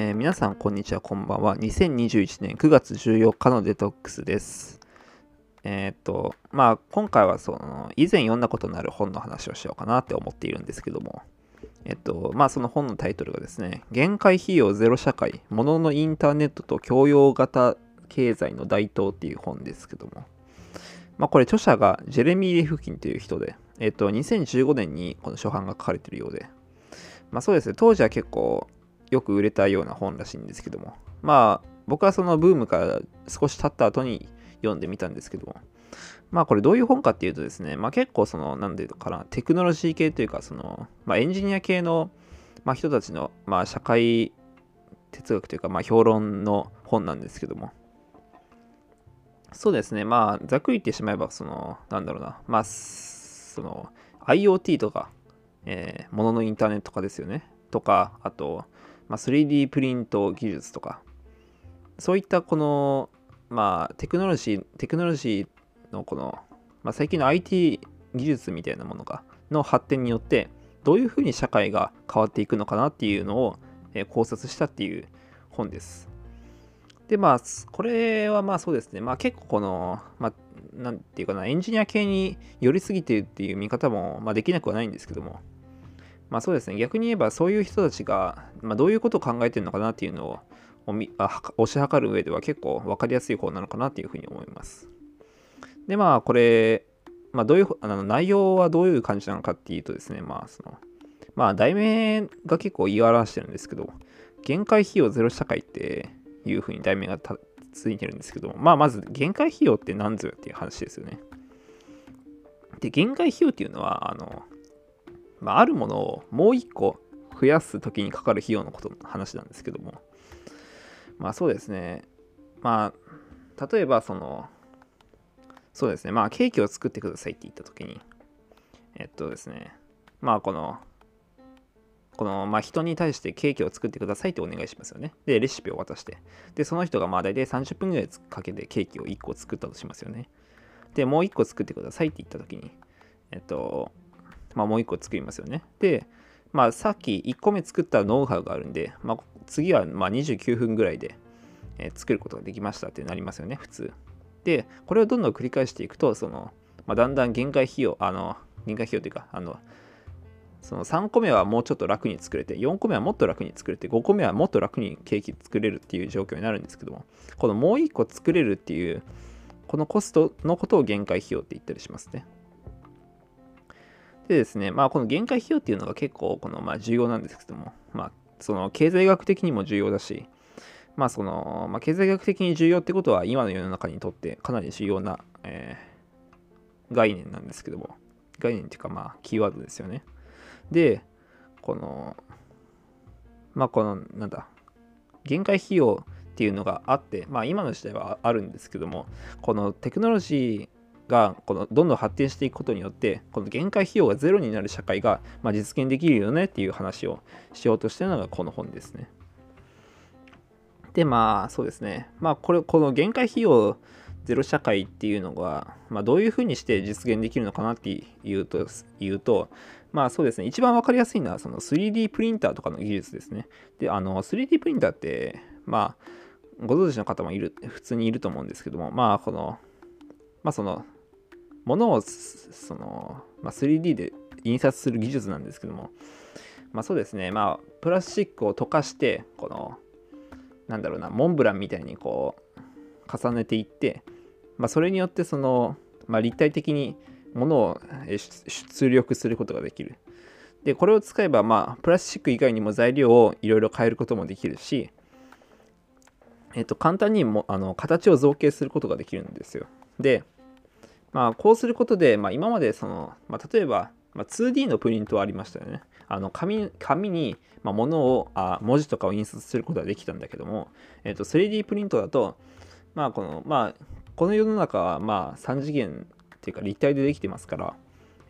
えー皆さん、こんにちは、こんばんは。2021年9月14日のデトックスです。えーっと、まあ、今回はその、以前読んだことのある本の話をしようかなって思っているんですけども、えっと、まあ、その本のタイトルがですね、限界費用ゼロ社会、もののインターネットと教養型経済の台頭っていう本ですけども、まあ、これ著者がジェレミー・レフキンという人で、えっと、2015年にこの初版が書かれているようで、まあそうですね、当時は結構よく売れたような本らしいんですけども、まあ僕はそのブームから少し経った後に読んでみたんですけども、まあこれどういう本かっていうとですね、まあ結構その、なんていうのかな、テクノロジー系というか、その、まあエンジニア系の、まあ、人たちの、まあ社会哲学というか、まあ評論の本なんですけども、そうですね、まあざっくり言ってしまえば、その、なんだろうな、まあ、その、IoT とか、えー、もののインターネットとかですよね。とか、あと、まあ、3D プリント技術とか、そういったこの、まあ、テクノロジー、テクノロジーのこの、まあ、最近の IT 技術みたいなものが、の発展によって、どういうふうに社会が変わっていくのかなっていうのを、えー考察したっていう本です。で、まあ、これはまあそうですね、まあ結構この、まあ、ていうかな、エンジニア系に寄りすぎてるっていう見方も、まあ、できなくはないんですけども、まあそうですね、逆に言えばそういう人たちが、まあ、どういうことを考えてるのかなっていうのを推し量る上では結構分かりやすい方なのかなっていうふうに思います。で、まあこれ、まあどういう、あの内容はどういう感じなのかっていうとですね、まあその、まあ題名が結構言い表してるんですけど、限界費用ゼロ社会っていうふうに題名がたついてるんですけど、まあまず限界費用って何ぞやっていう話ですよね。で、限界費用っていうのは、あの、まあ、あるものをもう一個増やすときにかかる費用のことの話なんですけども、まあそうですね、まあ、例えばその、そうですね、まあケーキを作ってくださいって言ったときに、えっとですね、まあこの、この、まあ、人に対してケーキを作ってくださいってお願いしますよね。で、レシピを渡して。で、その人がまあ大体30分ぐらいかけてケーキを1個作ったとしますよね。で、もう1個作ってくださいって言ったときに、えっと、まあ、もう1個作りますよね。で、まあ、さっき1個目作ったノウハウがあるんで、まあ、次はま29分ぐらいで、え作ることができましたってなりますよね、普通。で、これをどんどん繰り返していくと、その、まあ、だんだん限界費用、あの、限界費用というか、あの、その3個目はもうちょっと楽に作れて、4個目はもっと楽に作れて、5個目はもっと楽にケーキ作れるっていう状況になるんですけども、このもう1個作れるっていう、このコストのことを限界費用って言ったりしますね。でですね、まあこの限界費用っていうのが結構このまあ重要なんですけども、まあその経済学的にも重要だし、まあその、まあ、経済学的に重要ってことは今の世の中にとってかなり重要な、えー概念なんですけども、概念っていうかまあキーワードですよね。で、この、まあこのなんだ、限界費用っていうのがあって、まあ今の時代はあるんですけども、このテクノロジーがこのどんどん発展していくことによってこの限界費用がゼロになる社会が、ま、実現できるよねっていう話をしようとしてるのがこの本ですね。でまあそうですねまあこれこの限界費用ゼロ社会っていうのが、まあ、どういうふうにして実現できるのかなっていうと言うとまあそうですね一番わかりやすいのはその 3D プリンターとかの技術ですね。であの 3D プリンターってまあご存知の方もいる普通にいると思うんですけどもまあこのまあそのものをその、まあ、3D で印刷する技術なんですけども、まあそうですね、まあプラスチックを溶かして、この、なんだろうな、モンブランみたいにこう、重ねていって、まあそれによってその、まあ立体的にものを出出力することができる。で、これを使えば、まあプラスチック以外にも材料をいろいろ変えることもできるし、えっと、簡単にもあの形を造形することができるんですよ。で、まあ、こうすることで、まあ、今までその、まあ、例えば、ま、2D のプリントはありましたよね。あの紙紙に、ま、物をあ文字とかを印刷することができたんだけども、えっと 3D プリントだと、まあこのまあ、この世の中はまあ3次元っていうか立体でできてますから、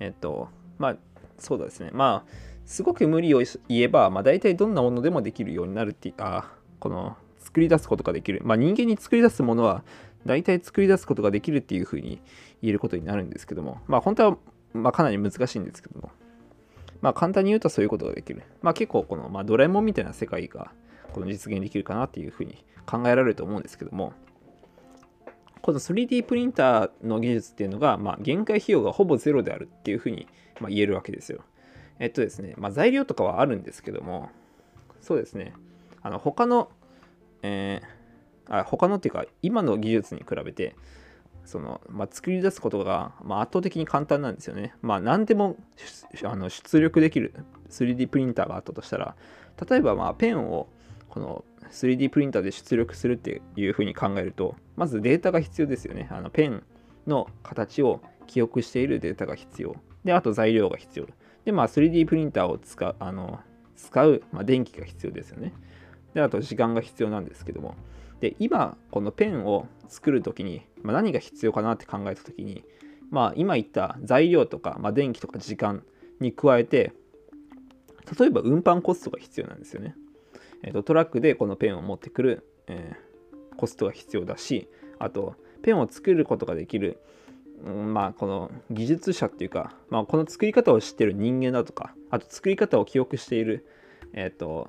えっとまあそうですねまあすごく無理を言えば、まあ、大体どんなものでもできるようになるってあこの作り出すことができる、まあ、人間に作り出すものは大体作り出すことができるっていうふうに言えることになるんですけども、まあ本当はまあかなり難しいんですけども、まあ簡単に言うとそういうことができる。まあ結構この、まあ、ドラえもんみたいな世界がこの実現できるかなっていうふうに考えられると思うんですけどもこの 3D プリンターの技術っていうのが、まあ、限界費用がほぼゼロであるっていうふうに、まあ、言えるわけですよ。えっとですね、まあ、材料とかはあるんですけども、そうですね、あの他の、えー、あ他のっていうか、今の技術に比べて、そのまあ、作り出すことが、まあ、圧倒的に簡単なんですよね。まあ、何でもあの出力できる 3D プリンターがあったとしたら、例えばまあペンをこの 3D プリンターで出力するっていうふうに考えると、まずデータが必要ですよね。あのペンの形を記憶しているデータが必要。で、あと材料が必要。で、まあ 3D プリンターを使う、あの使う、まあ、電気が必要ですよね。で、あと時間が必要なんですけども。で、今、このペンを作るときに、まあ、何が必要かなって考えたときに、まあ今言った材料とか、まあ、電気とか時間に加えて、例えば運搬コストが必要なんですよね。えーと、トラックでこのペンを持ってくる、えー、コストが必要だしあとペンを作ることができる、うん、まあこの技術者っていうか、まあ、この作り方を知ってる人間だとかあと作り方を記憶している、えーと、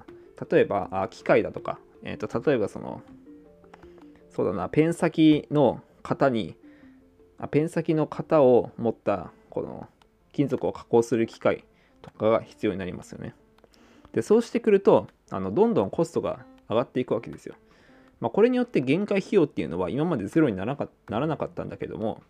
例えば機械だとか、えーと、例えばそのそうだなペン先の型にあペン先の型を持ったこの金属を加工する機械とかが必要になりますよね。でそうしてくるとあのどんどんコストが上がっていくわけですよ。まあ、これによって限界費用っていうのは今までゼロにならなかったんだけども、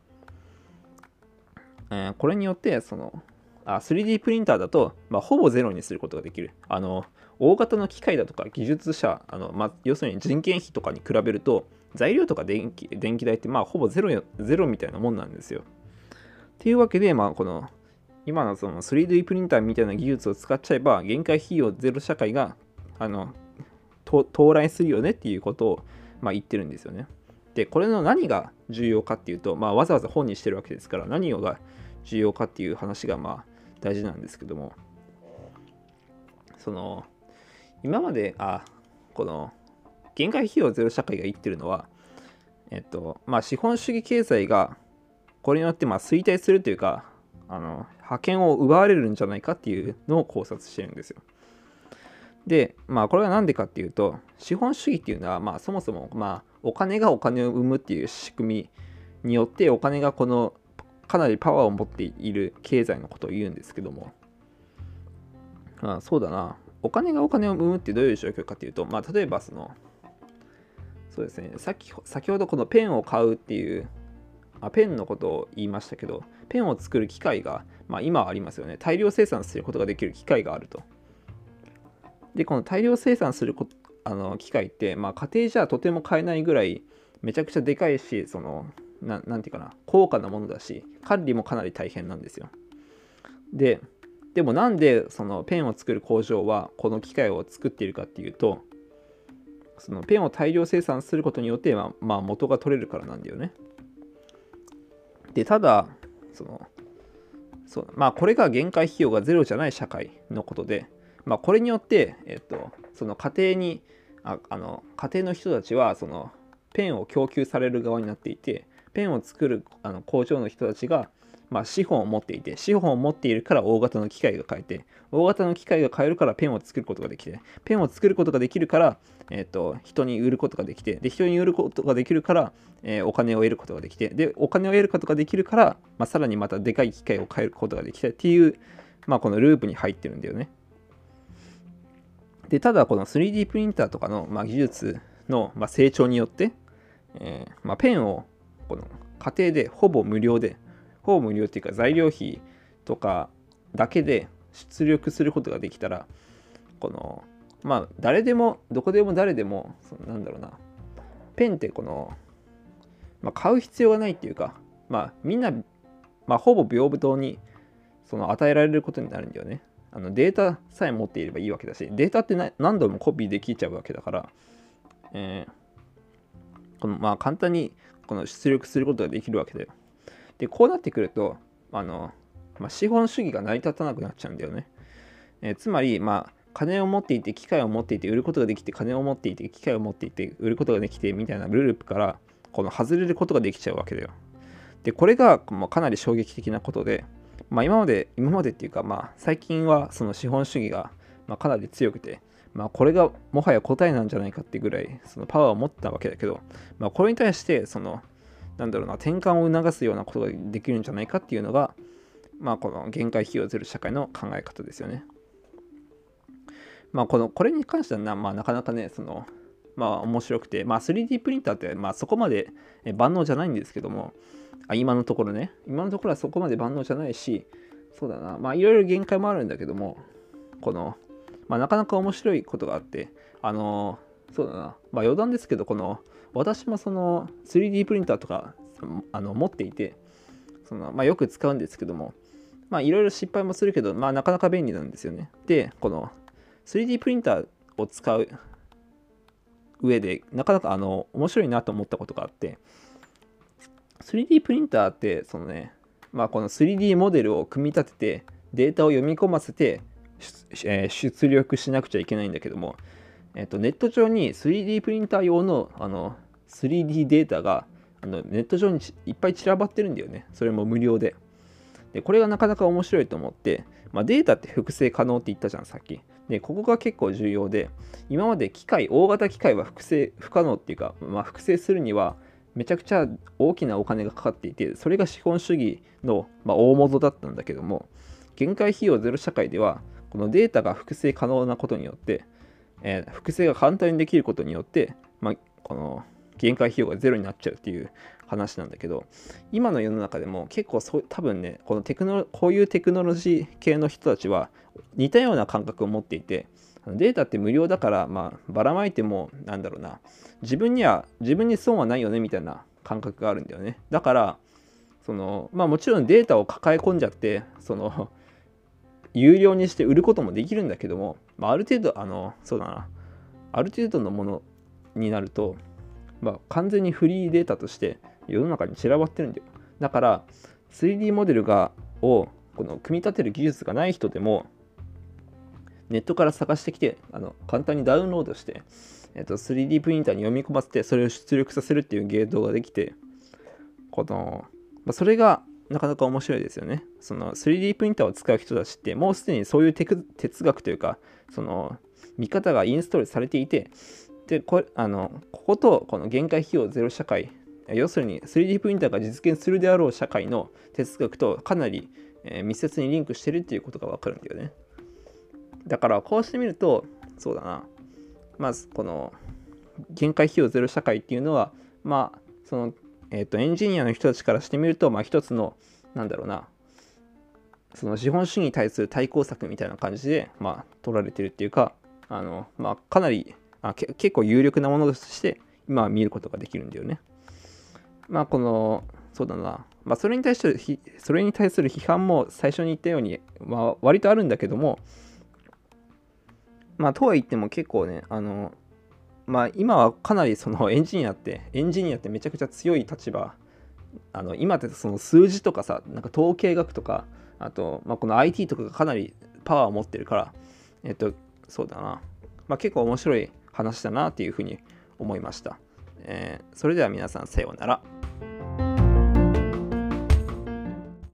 えー、これによってそのあ 3D プリンターだと、まあ、ほぼゼロにすることができる。あの大型の機械だとか技術者、あのまあ、要するに人件費とかに比べると材料とか電気電気代ってまあほぼゼロゼロみたいなもんなんですよ。っていうわけで、まあ、この今のその 3D プリンターみたいな技術を使っちゃえば限界費用ゼロ社会があの到来するよねっていうことを、まあ、言ってるんですよね。でこれの何が重要かっていうと、まあ、わざわざ本にしてるわけですから何をが重要かっていう話がまあ大事なんですけどもその今まであこの限界費用ゼロ社会が言ってるのはえっとまあ資本主義経済がこれによってまあ衰退するというかあの覇権を奪われるんじゃないかっていうのを考察してるんですよ。で、まあこれは何でかっていうと、資本主義っていうのは、まあそもそも、まあお金がお金を生むっていう仕組みによって、お金がこのかなりパワーを持っている経済のことを言うんですけども、まあそうだな、お金がお金を生むってどういう状況かっていうと、まあ例えばその、そうですね、さっき先ほどこのペンを買うっていうあペンのことを言いましたけど、ペンを作る機械が、まあ、今ありますよね。大量生産することができる機械があると。で、この大量生産するあの機械って、まあ、家庭じゃとても買えないぐらい、めちゃくちゃでかいし、その、ななんていうかな、高価なものだし、管理もかなり大変なんですよ。で、でもなんでそのペンを作る工場はこの機械を作っているかっていうと、そのペンを大量生産することによって、まあ、まあ、元が取れるからなんだよね。で、ただ、その、そうまあ、これが限界費用がゼロじゃない社会のことで、まあ、これによって、えっと、その家庭にああの家庭の人たちはそのペンを供給される側になっていてペンを作るあの工場の人たちがまあ、資本を持っていて、資本を持っているから大型の機械が買えて、大型の機械が買えるからペンを作ることができて、ペンを作ることができるから、えーと、人に売ることができて、で人に売ることができるから、えー、お金を得ることができて、で、お金を得ることができるから、まあ、さらにまたでかい機械を買えることができてっていう、まあ、このループに入ってるんだよね。で、ただこの 3D プリンターとかの、まあ、技術の、まあ、成長によって、えーまあ、ペンをこの家庭でほぼ無料でほぼ無料っていうか材料費とかだけで出力することができたらこのまあ誰でもどこでも誰でもそのなんだろうなペンってこの、まあ、買う必要がないっていうかまあみんな、まあ、ほぼ平等にその与えられることになるんだよね。あのデータさえ持っていればいいわけだしデータって何度もコピーできちゃうわけだから、えー、このまあ簡単にこの出力することができるわけだよ。で、こうなってくると、あの、まあ、資本主義が成り立たなくなっちゃうんだよね。え、つまり、まあ、金を持っていて、機械を持っていて、売ることができて、金を持っていて、機械を持っていて、売ることができて、みたいなループから、この外れることができちゃうわけだよ。で、これが、まあ、かなり衝撃的なことで、まあ、今まで、今までっていうか、まあ、最近はその資本主義が、ま、かなり強くて、まあ、これがもはや答えなんじゃないかってぐらいそのパワーを持ったわけだけど、まあ、これに対してそのなんだろうな転換を促すようなことができるんじゃないかっていうのが、まあ、この限界費用ゼロ社会の考え方ですよね。まあ、このこれに関してはな,、まあ、なかなかねそのまあ面白くて、まあ、3D プリンターって、まあ、そこまで万能じゃないんですけどもあ今のところね今のところはそこまで万能じゃないしそうだなまあいろいろ限界もあるんだけどもこのまあ、なかなか面白いことがあって、あのそうだな、まあ、余談ですけど、この、私もその 3D プリンターとかあの持っていて、そのまあ、よく使うんですけども、まあ、いろいろ失敗もするけど、まあ、なかなか便利なんですよね。で、この 3D プリンターを使う上で、なかなかあの面白いなと思ったことがあって、3D プリンターって、そのね、まあ、この 3D モデルを組み立てて、データを読み込ませて、えー、出力しなくちゃいけないんだけども、えーと、ネット上に 3D プリンター用のあの 3D データがあのネット上にいっぱい散らばってるんだよね。それも無料で。で、これがなかなか面白いと思って、まあ、データって複製可能って言ったじゃん、さっき。で、ここが結構重要で、今まで機械、大型機械は複製不可能っていうか、まあ、複製するには、めちゃくちゃ大きなお金がかかっていて、それが資本主義の、まあ、大元だったんだけども、限界費用ゼロ社会では、このデータが複製可能なことによって、えー、複製が簡単にできることによって、まあ、この限界費用がゼロになっちゃうっていう話なんだけど今の世の中でも結構そう多分ねこのテクノこういうテクノロジー系の人たちは似たような感覚を持っていてデータって無料だから、まあ、ばらまいてもなんだろうな自分には自分に損はないよねみたいな感覚があるんだよね。だからそのまあもちろんデータを抱え込んじゃってその有料にして売ることもできるんだけども、まあ、ある程度、あの、そうだな、ある程度のものになると、まあ、完全にフリーデータとして世の中に散らばってるんだよ。だから、3D モデルがをこの組み立てる技術がない人でも、ネットから探してきて、あの簡単にダウンロードして、えっと、3D プリンターに読み込ませて、それを出力させるっていうゲートができて、この、まあ、それがなかなか面白いですよね。その 3D プリンターを使う人たちってもうすでにそういう哲学というかその見方がインストールされていてでこあのこことこの限界費用ゼロ社会要するに 3D プリンターが実現するであろう社会の哲学とかなり、え、密接にリンクしてるっていうことがわかるんだよね。だからこうしてみるとそうだなまずこの限界費用ゼロ社会っていうのはまあそのえーと、エンジニアの人たちからしてみると、まあ、一つのなんだろうなその資本主義に対する対抗策みたいな感じで、まあ、取られてるっていうかあの、まあ、かなりあ結構有力なものとして今は見ることができるんだよね。まあこのそうだな、まあ、それに対するそれに対する批判も最初に言ったように、まあ、割とあるんだけどもまあとは言っても結構ねあのまあ今はかなりその エンジニアってエンジニアってめちゃくちゃ強い立場。あの今ってその数字とかさなんか統計学とかあと、まあ、この IT とかがかなりパワーを持ってるからえっとそうだな、まあ、結構面白い話だなっていうふうに思いました、えー、それでは皆さんさようなら。